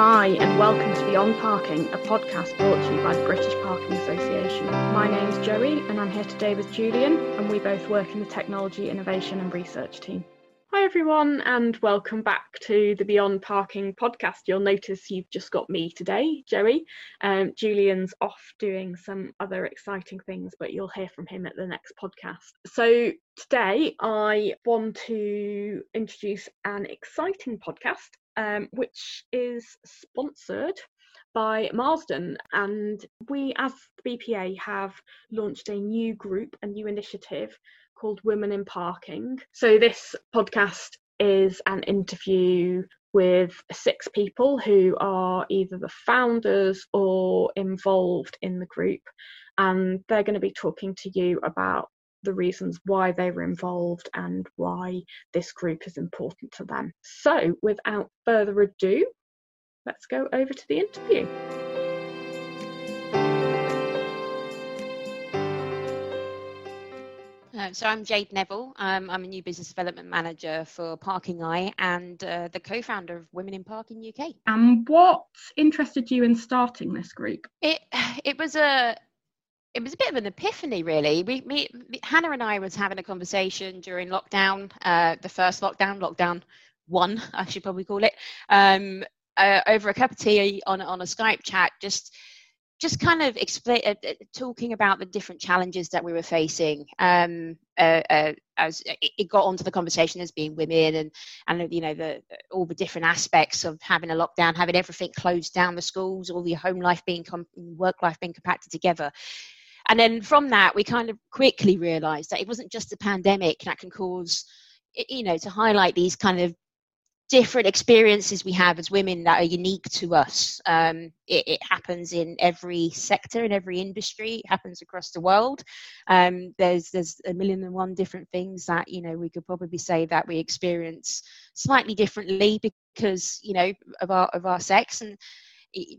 Hi, and welcome to Beyond Parking, a podcast brought to you by the British Parking Association. My name's Joey, and I'm here today with Julian, and we both work in the Technology Innovation and Research team. Hi, everyone, and welcome back to the Beyond Parking podcast. You'll notice you've just got me today, Joey. Um, Julian's off doing some other exciting things, but you'll hear from him at the next podcast. So, today I want to introduce an exciting podcast, um, which is sponsored by Marsden. And we, as the BPA, have launched a new group, a new initiative called Women in Parking. So, this podcast is an interview with six people who are either the founders or involved in the group, and they're going to be talking to you about the reasons why they were involved and why this group is important to them. So, without further ado, let's go over to the interview. Uh, so I'm Jade Neville. Um, I'm a new business development manager for ParkingEye and uh, the co-founder of Women in Parking UK. And what interested you in starting this group? It it was a it was a bit of an epiphany, really. We, me, Hannah and I was having a conversation during lockdown, uh, the first lockdown, lockdown one, I should probably call it, um, uh, over a cup of tea on on a Skype chat, just just kind of explain, uh, uh, talking about the different challenges that we were facing. Um, uh, uh, as it got onto the conversation as being women and and you know the all the different aspects of having a lockdown, having everything closed down, the schools, all the home life being com- work life being compacted together. And then from that, we kind of quickly realised that it wasn't just the pandemic that can cause, you know, to highlight these kind of different experiences we have as women that are unique to us. Um, it, it, happens in every sector, in every industry. It happens across the world. Um, there's there's a million and one different things that you know we could probably say that we experience slightly differently because you know of our of our sex, and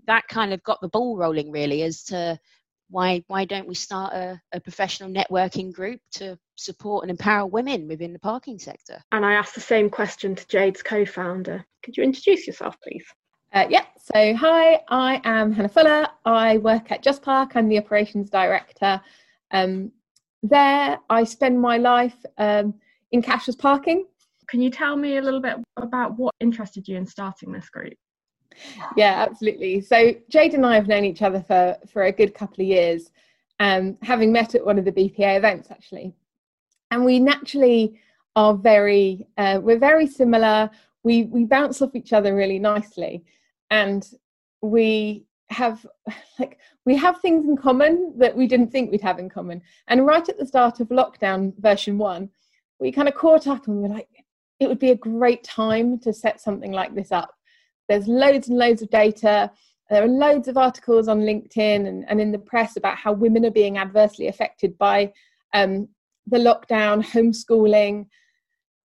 that kind of got the ball rolling really as to why why don't we start a, a professional networking group to support and empower women within the parking sector? And I asked the same question to Jade's co-founder. Could you introduce yourself, please? Uh, yeah, so hi, I am Hannah Fuller. I work at JustPark. I'm the operations director. Um, there, I spend my life um, in cashless parking. Can you tell me a little bit about what interested you in starting this group? Yeah, absolutely. So Jade and I have known each other for for a good couple of years, um, having met at one of the BPA events actually, and we naturally are very uh, we're very similar. We we bounce off each other really nicely, and we have like we have things in common that we didn't think we'd have in common. And right at the start of lockdown version one, we kind of caught up and we were like, it would be a great time to set something like this up there's loads and loads of data. There are loads of articles on LinkedIn and, and in the press about how women are being adversely affected by um, the lockdown, homeschooling.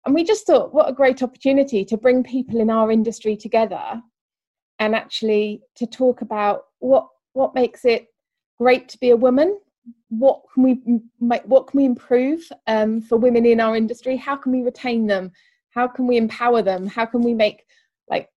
And we just thought, what a great opportunity to bring people in our industry together and actually to talk about what what makes it great to be a woman what can we make what can we improve um, for women in our industry how can we retain them how can we empower them how can we make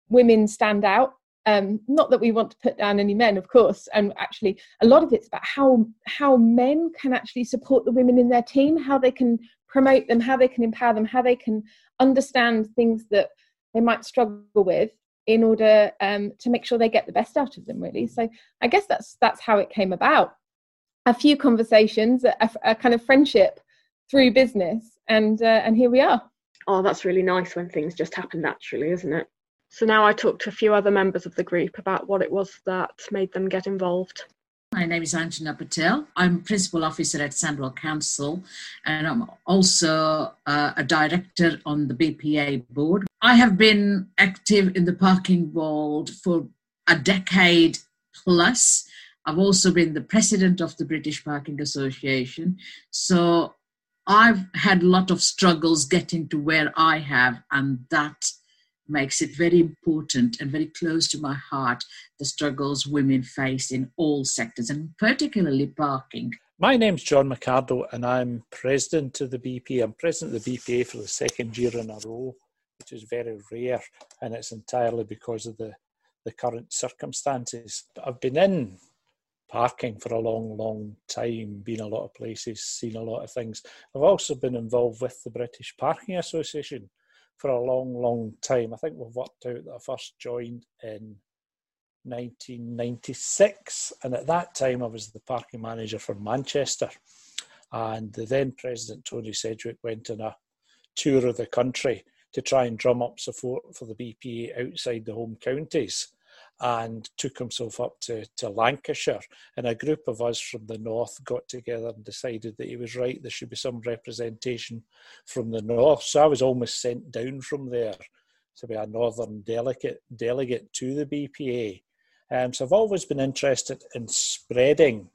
women stand out. Um, not that we want to put down any men of course and actually a lot of it's about how how men can actually support the women in their team how they can promote them how they can empower them how they can understand things that they might struggle with in order um, to make sure they get the best out of them really. So i guess that's that's how it came about. A few conversations a, a kind of friendship through business and uh, and here we are. Oh that's really nice when things just happen naturally isn't it so now I talked to a few other members of the group about what it was that made them get involved. My name is Anjana Patel. I'm principal officer at Sandwell Council, and I'm also uh, a director on the BPA board. I have been active in the parking world for a decade plus. I've also been the president of the British Parking Association. So I've had a lot of struggles getting to where I have, and that makes it very important and very close to my heart the struggles women face in all sectors and particularly parking. My name's John McArdle and I'm president of the BPA. I'm president of the BPA for the second year in a row, which is very rare and it's entirely because of the the current circumstances. I've been in parking for a long, long time, been a lot of places, seen a lot of things. I've also been involved with the British Parking Association for a long, long time. I think we've worked out that I first joined in 1996, and at that time I was the parking manager for Manchester. And the then President Tony Sedgwick went on a tour of the country to try and drum up support for the BPA outside the home counties and took himself up to, to Lancashire. And a group of us from the north got together and decided that he was right, there should be some representation from the north. So I was almost sent down from there to be a northern delegate, delegate to the BPA. Um, so I've always been interested in spreading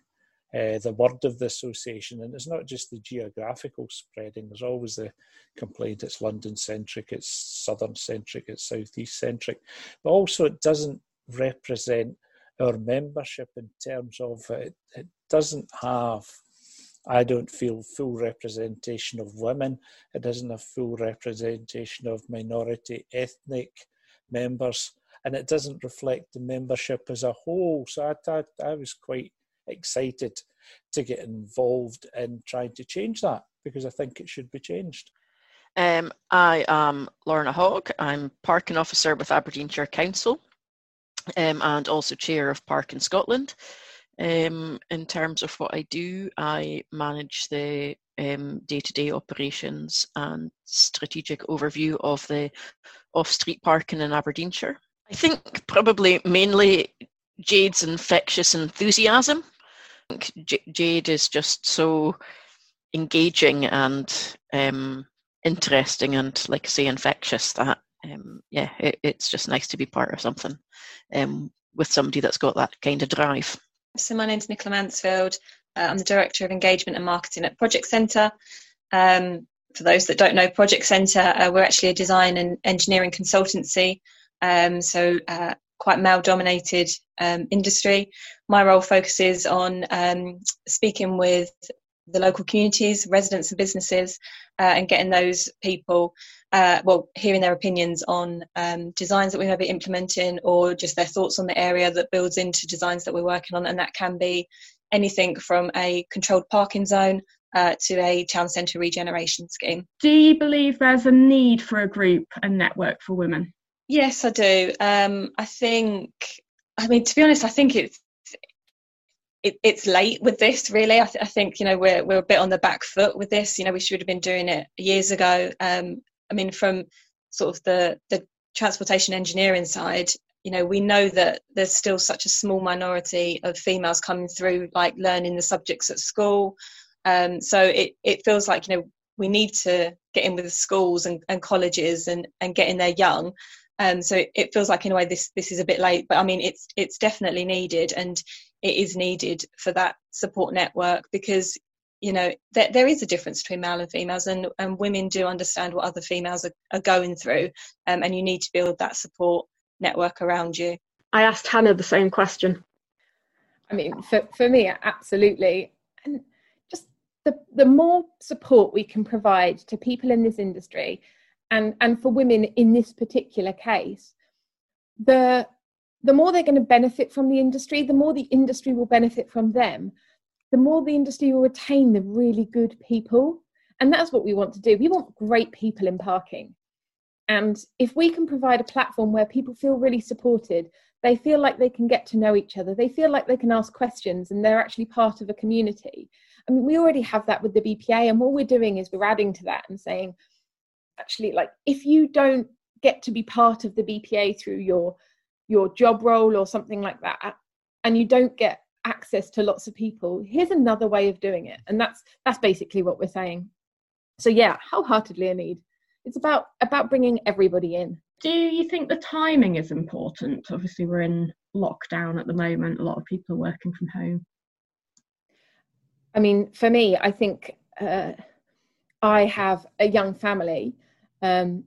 uh, the word of the association, and it's not just the geographical spreading. There's always the complaint it's London centric, it's southern centric, it's southeast centric, but also it doesn't represent our membership in terms of it, it doesn't have I don't feel full representation of women. It doesn't have full representation of minority ethnic members, and it doesn't reflect the membership as a whole. So I, I, I was quite excited to get involved in trying to change that because I think it should be changed. Um, I am Lorna Hogg. I'm parking officer with Aberdeenshire Council um, and also chair of Park in Scotland. Um, in terms of what I do, I manage the day to day operations and strategic overview of the off street parking in Aberdeenshire. I think probably mainly Jade's infectious enthusiasm. J- Jade is just so engaging and um, interesting and, like I say, infectious that um, yeah, it, it's just nice to be part of something um, with somebody that's got that kind of drive. So my name's Nicola Mansfield. Uh, I'm the Director of Engagement and Marketing at Project Centre. Um, for those that don't know, Project Centre, uh, we're actually a design and engineering consultancy. Um, so uh, quite male-dominated um, industry. My role focuses on um, speaking with the local communities, residents and businesses, uh, and getting those people, uh, well, hearing their opinions on um, designs that we may be implementing or just their thoughts on the area that builds into designs that we're working on. And that can be anything from a controlled parking zone uh, to a town centre regeneration scheme. Do you believe there's a need for a group and network for women? Yes, I do. Um, I think, I mean, to be honest, I think it's it, it's late with this really. I, th- I, think you know we're, we're a bit on the back foot with this. You know we should have been doing it years ago. Um, i mean from sort of the the transportation engineering side you know we know that there's still such a small minority of females coming through like learning the subjects at school. Um, so it, it feels like you know we need to get in with the schools and, and colleges and, and get in there young. Um, so it, feels like in a way this this is a bit late. But i mean it's it's definitely needed. And it is needed for that support network because you know there, there is a difference between male and females and, and women do understand what other females are, are going through um, and you need to build that support network around you. I asked hannah the same question. I mean for, for me absolutely. And just the, the more support we can provide to people in this industry and and for women in this particular case the the more they're going to benefit from the industry, the more the industry will benefit from them, the more the industry will retain the really good people. And that's what we want to do. We want great people in parking. And if we can provide a platform where people feel really supported, they feel like they can get to know each other, they feel like they can ask questions and they're actually part of a community. I mean, we already have that with the BPA, and what we're doing is we're adding to that and saying, actually, like, if you don't get to be part of the BPA through your your job role or something like that and you don't get access to lots of people here's another way of doing it. And that's that's basically what we're saying. So yeah wholeheartedly a need it's about about bringing everybody in. Do you think the timing is important? Obviously we're in lockdown at the moment a lot of people are working from home. I mean for me i think uh, i have a young family um,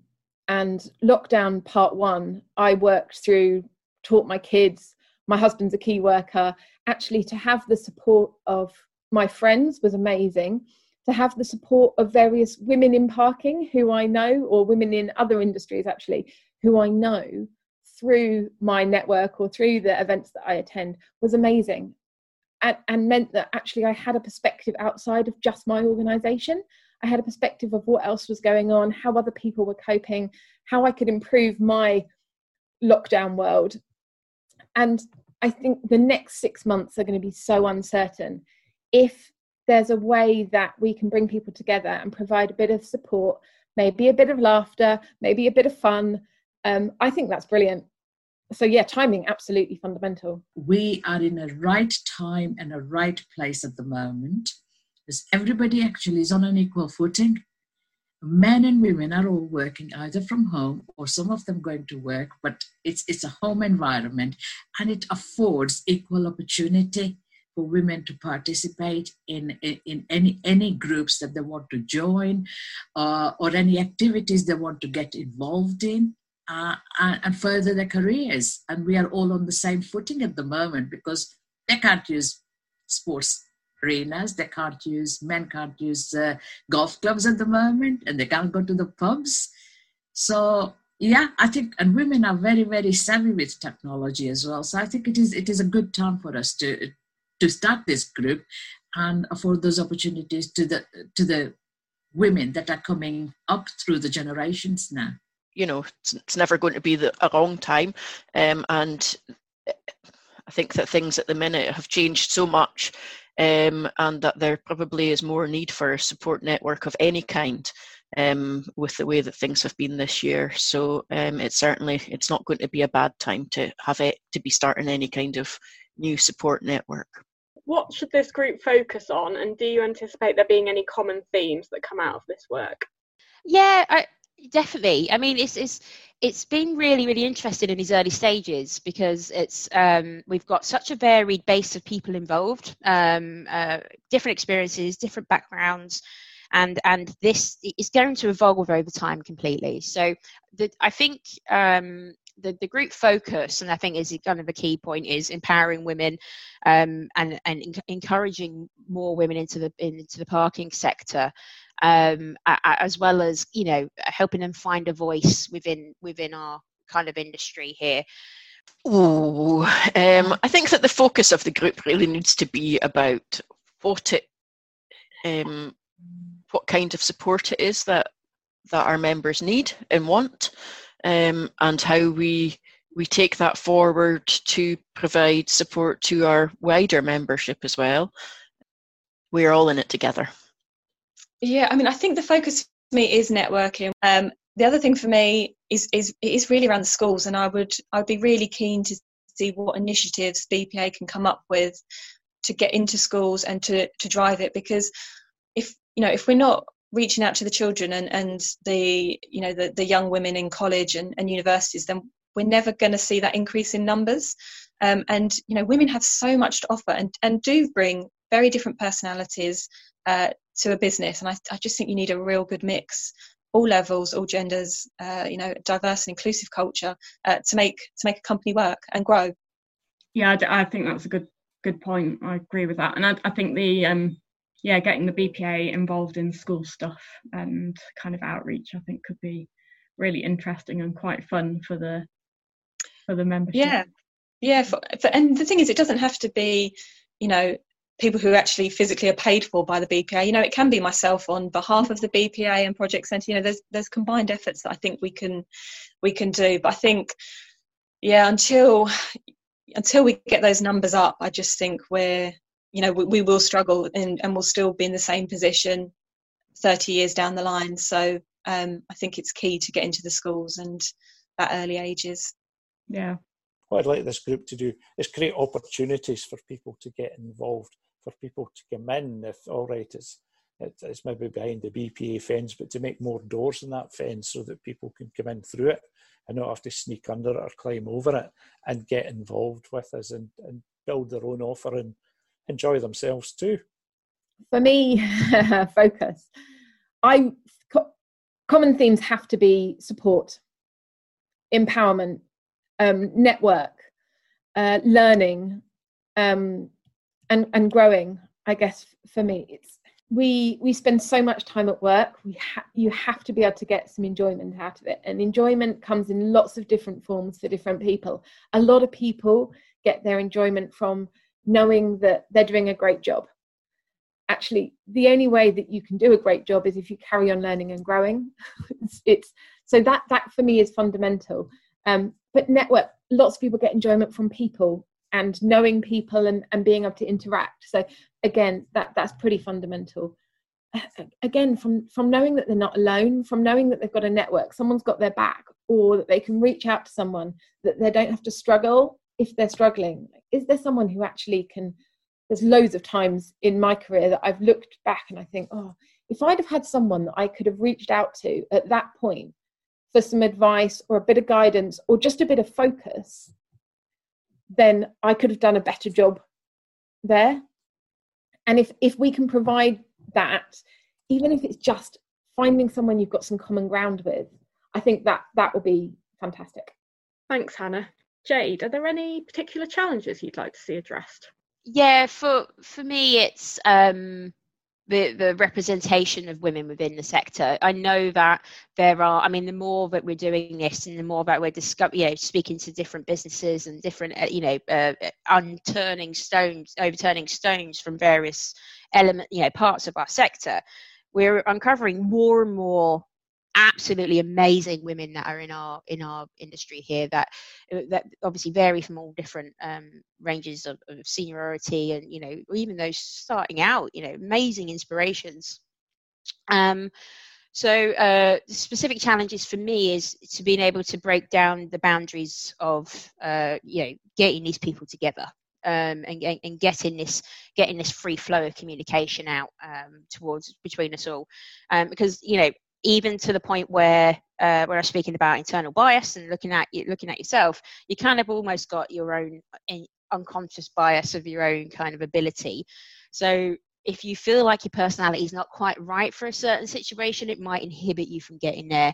and lockdown part one i worked through taught my kids my husband's a key worker. Actually to have the support of my friends was amazing. To have the support of various women in parking who i know or women in other industries actually who i know through my network or through the events that I attend was amazing. And, and meant that actually I had a perspective outside of just my organization. I had a perspective of what else was going on, how other people were coping, how I could improve my lockdown world. And I think the next six months are going to be so uncertain. If there's a way that we can bring people together and provide a bit of support, maybe a bit of laughter, maybe a bit of fun, um, I think that's brilliant so yeah timing absolutely fundamental we are in a right time and a right place at the moment because everybody actually is on an equal footing men and women are all working either from home or some of them going to work but it's it's a home environment and it affords equal opportunity for women to participate in, in, in any any groups that they want to join uh, or any activities they want to get involved in uh, and further their careers. And we are all on the same footing at the moment because they can't use sports arenas, they can't use, men can't use uh, golf clubs at the moment, and they can't go to the pubs. So, yeah, I think, and women are very, very savvy with technology as well. So I think it is it is a good time for us to to start this group and afford those opportunities to the to the women that are coming up through the generations now you know it's, it's never going to be the, a long time um, and i think that things at the minute have changed so much um, and that there probably is more need for a support network of any kind um, with the way that things have been this year. So um, it's certainly it's not going to be a bad time to have it to be starting any kind of new support network. What should this group focus on and do you anticipate there being any common themes that come out of this work? Yeah I, definitely. I mean it's it's it's been really really interesting in these early stages because it's um, we've got such a varied base of people involved um, uh, different experiences different backgrounds and and this is going to evolve over time completely. So the, i think um, the, the group focus and i think is kind of a key point is empowering women um, and and encouraging more women into the into the parking sector um, as well as you know helping them find a voice within within our kind of industry here. Oh, um, I think that the focus of the group really needs to be about what it, um, what kind of support it is that that our members need and want, um, and how we we take that forward to provide support to our wider membership as well. We're all in it together. Yeah, I mean, I think the focus for me is networking. Um, the other thing for me is is is really around the schools, and I would I would be really keen to see what initiatives BPA can come up with to get into schools and to to drive it. Because if you know if we're not reaching out to the children and and the you know the the young women in college and, and universities, then we're never going to see that increase in numbers. Um, and you know women have so much to offer and and do bring very different personalities uh, to a business. And I, I just think you need a real good mix all levels, all genders, uh, you know, diverse and inclusive culture uh, to make to make a company work and grow. Yeah, I, think that's a good good point. I agree with that, and I, I think the um, yeah, getting the BPA involved in school stuff and kind of outreach, I think could be really interesting and quite fun for the for the membership. Yeah, yeah, for, for, and the thing is, it doesn't have to be, you know, people who actually physically are paid for by the BPA. You know, it can be myself on behalf of the BPA and Project Centre. You know, there's there's combined efforts that I think we can we can do. But I think, yeah, until until we get those numbers up, I just think we're you know we, we will struggle and, and we'll still be in the same position 30 years down the line. So um, I think it's key to get into the schools and at early ages. Yeah. What I'd like this group to do is create opportunities for people to get involved for people to come in if all right it's it's maybe behind the BPA fence, but to make more doors in that fence so that people can come in through it and not have to sneak under it or climb over it and get involved with us and, and build their own offer and enjoy themselves too. For me, focus. I co- common themes have to be support, empowerment, um, network, uh, learning, um, and and growing i guess for me it's we we spend so much time at work we ha- you have to be able to get some enjoyment out of it. And enjoyment comes in lots of different forms for different people. A lot of people get their enjoyment from knowing that they're doing a great job. Actually the only way that you can do a great job is if you carry on learning and growing. It's, it's, so that that for me is fundamental. Um, but network lots of people get enjoyment from people and knowing people and, and being able to interact. So again that that's pretty fundamental. Again from from knowing that they're not alone from knowing that they've got a network someone's got their back or that they can reach out to someone that they don't have to struggle if they're struggling. Is there someone who actually can there's loads of times in my career that I've looked back and I think oh if I'd have had someone that I could have reached out to at that point for some advice or a bit of guidance or just a bit of focus then I could have done a better job there. And if if we can provide that even if it's just finding someone you've got some common ground with i think that that will be fantastic. Thanks hannah. Jade are there any particular challenges you'd like to see addressed? Yeah for for me it's um the the representation of women within the sector. I know that there are. I mean, the more that we're doing this, and the more that we're discover, you know, speaking to different businesses and different, uh, you know, uh, unturning stones, overturning stones from various element, you know, parts of our sector, we're uncovering more and more absolutely amazing women that are in our in our industry here that uh, that obviously vary from all different um, ranges of, of, seniority and you know even those starting out you know amazing inspirations. Um, so uh, specific challenges for me is to being able to break down the boundaries of uh, you know getting these people together um, and, and getting this getting this free flow of communication out um, towards between us all. Um, because you know even to the point where uh, where I'm speaking about internal bias and looking at looking at yourself, you kind of almost got your own unconscious bias of your own kind of ability. So if you feel like your personality is not quite right for a certain situation, it might inhibit you from getting there.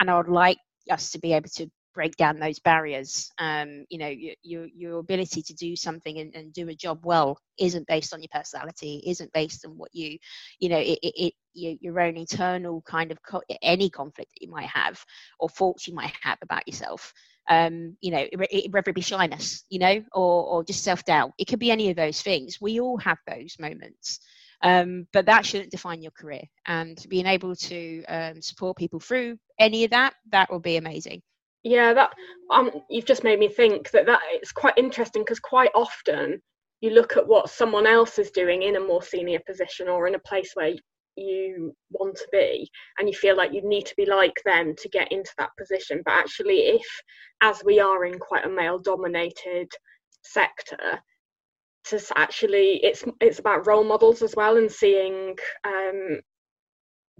And I would like us to be able to break down those barriers. Um, you know, your, your, your ability to do something and, and, do a job well isn't based on your personality, isn't based on what you, you know, it, it, it your own internal kind of co- any conflict that you might have or faults you might have about yourself. Um, you know, it, whether it be shyness, you know, or or just self doubt. It could be any of those things. We all have those moments. Um, but that shouldn't define your career and being able to um, support people through any of that that will be amazing yeah that um you've just made me think that that it's quite interesting because quite often you look at what someone else is doing in a more senior position or in a place where you want to be and you feel like you need to be like them to get into that position. But actually if as we are in quite a male dominated sector to actually it's it's about role models as well and seeing um,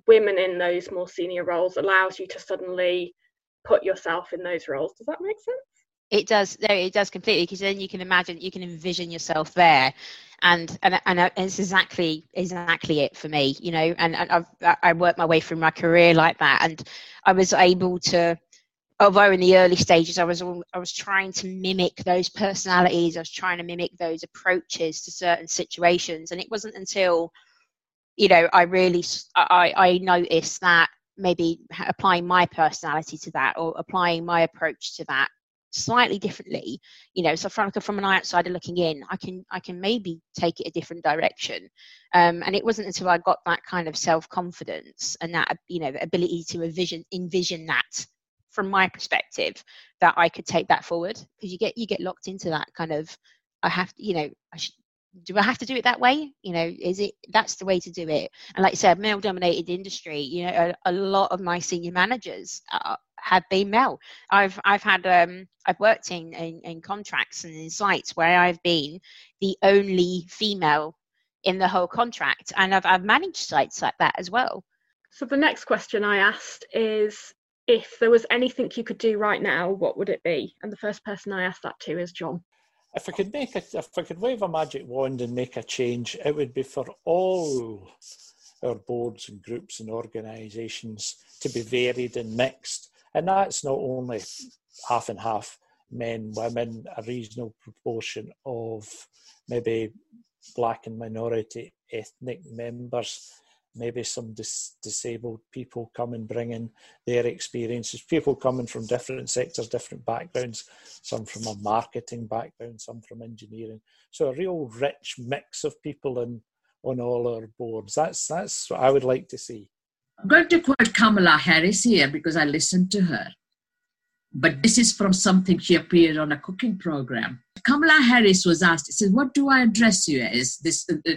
women in those more senior roles allows you to suddenly put yourself in those roles. Does that make sense? It does. No, it does completely because then you can imagine, you can envision yourself there, and and and uh, it's exactly exactly it for me, you know. And, and I've I worked my way through my career like that, and I was able to although in the early stages I was I was trying to mimic those personalities, I was trying to mimic those approaches to certain situations, and it wasn't until you know I really I I noticed that maybe applying my personality to that or applying my approach to that slightly differently you know so from, from an outsider looking in i can i can maybe take it a different direction. Um, and it wasn't until i got that kind of self-confidence and that you know ability to envision envision that from my perspective that i could take that forward because you get you get locked into that kind of i have to you know i should do I have to do it that way? You know, is it that's the way to do it? And like I said, male dominated industry, you know, a, a lot of my senior managers uh, have been male. I've I've had um I've worked in, in, in contracts and in sites where I've been the only female in the whole contract, and I've I've managed sites like that as well. So the next question I asked is if there was anything you could do right now, what would it be? And the first person I asked that to is John if I could make a, if I could wave a magic wand and make a change, it would be for all our boards and groups and organisations to be varied and mixed, and that's not only half and half men, women, a reasonable proportion of maybe black and minority ethnic members maybe some dis- disabled people come and bring in their experiences. People coming from different sectors different backgrounds some from a marketing background some from engineering. So a real rich mix of people in on all our boards. That's that's what i would like to see. I'm going to quote kamala harris here because i listened to her. But this is from something she appeared on a cooking program. Kamala harris was asked she said what do i address you as? This uh,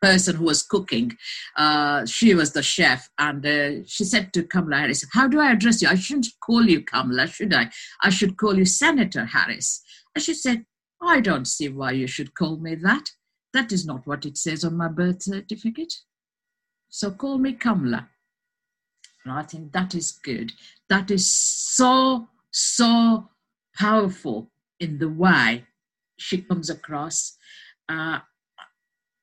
person who was cooking. Uh, she was the chef, and uh, she said to Kamala Harris, "How do I address you? I shouldn't call you Kamala, should I? I should call you Senator Harris." And she said, "I don't see why you should call me that. That is not what it says on my birth certificate. So call me Kamala." And I think that is good. That is so so powerful in the way she comes across. Uh,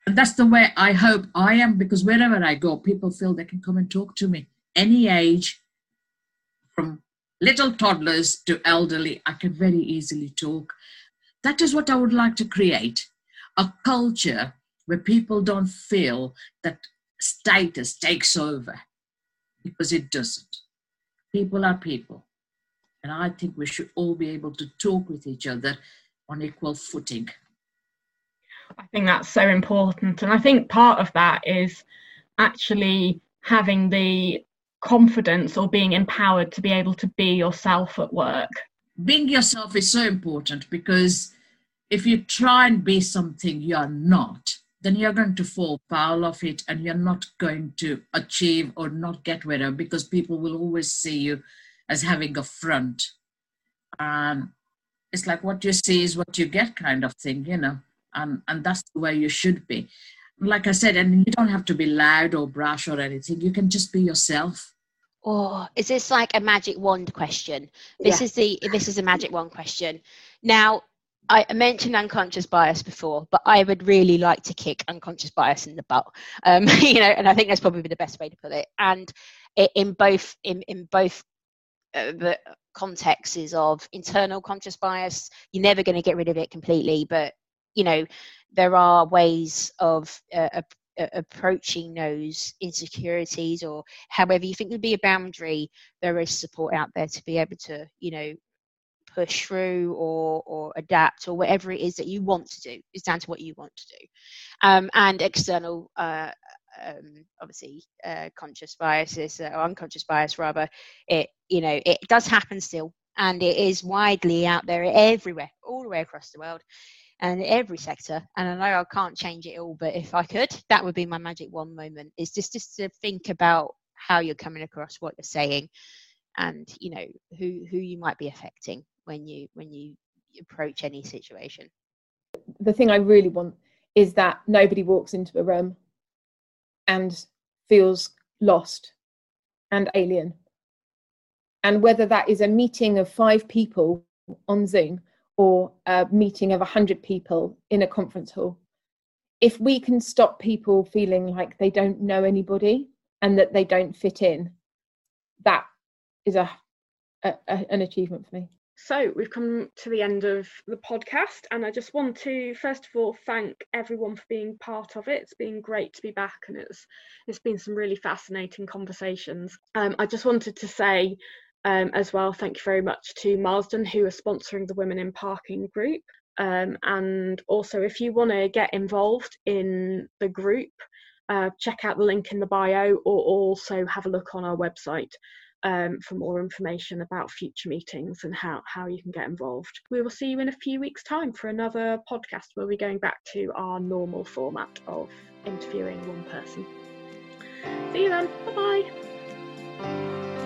and that's the way I hope I am because wherever I go, people feel they can come and talk to me. Any age, from little toddlers to elderly, I can very easily talk. That is what I would like to create a culture where people don't feel that status takes over because it doesn't. People are people. And I think we should all be able to talk with each other on equal footing. I think that's so important. And I think part of that is actually having the confidence or being empowered to be able to be yourself at work. Being yourself is so important because if you try and be something you're not, then you're going to fall foul of it and you're not going to achieve or not get wherever because people will always see you as having a front. Um, it's like what you see is what you get kind of thing, you know and and that's the way you should be like i said and you don't have to be loud or brash or anything you can just be yourself Oh, is this like a magic wand question? This yeah. is the this is a magic wand question. Now, I mentioned unconscious bias before, but I would really like to kick unconscious bias in the butt. Um, you know, and I think that's probably the best way to put it. And in both in in both uh, the contexts of internal conscious bias, you're never going to get rid of it completely, but you know there are ways of uh, approaching those insecurities or however you think would be a boundary there is support out there to be able to you know push through or or adapt or whatever it is that you want to do. It's down to what you want to do. Um, and external uh, um, obviously uh, conscious biases uh, or unconscious bias rather it you know it does happen still. And it is widely out there everywhere all the way across the world and every sector. And I know I can't change it all, but if I could, that would be my magic one moment. Is just just to think about how you're coming across, what you're saying, and you know who who you might be affecting when you when you approach any situation. The thing I really want is that nobody walks into a room and feels lost and alien. And whether that is a meeting of five people on Zoom or a meeting of 100 people in a conference hall. If we can stop people feeling like they don't know anybody and that they don't fit in that is a, a, a, an achievement for me. So we've come to the end of the podcast and i just want to first of all thank everyone for being part of it. It's been great to be back and it's it's been some really fascinating conversations. Um, i just wanted to say um, as well. Thank you very much to Marsden, who are sponsoring the Women in Parking group. Um, and also, if you want to get involved in the group, uh, check out the link in the bio or also have a look on our website um, for more information about future meetings and how, how you can get involved. We will see you in a few weeks' time for another podcast where we're going back to our normal format of interviewing one person. See you then. Bye bye.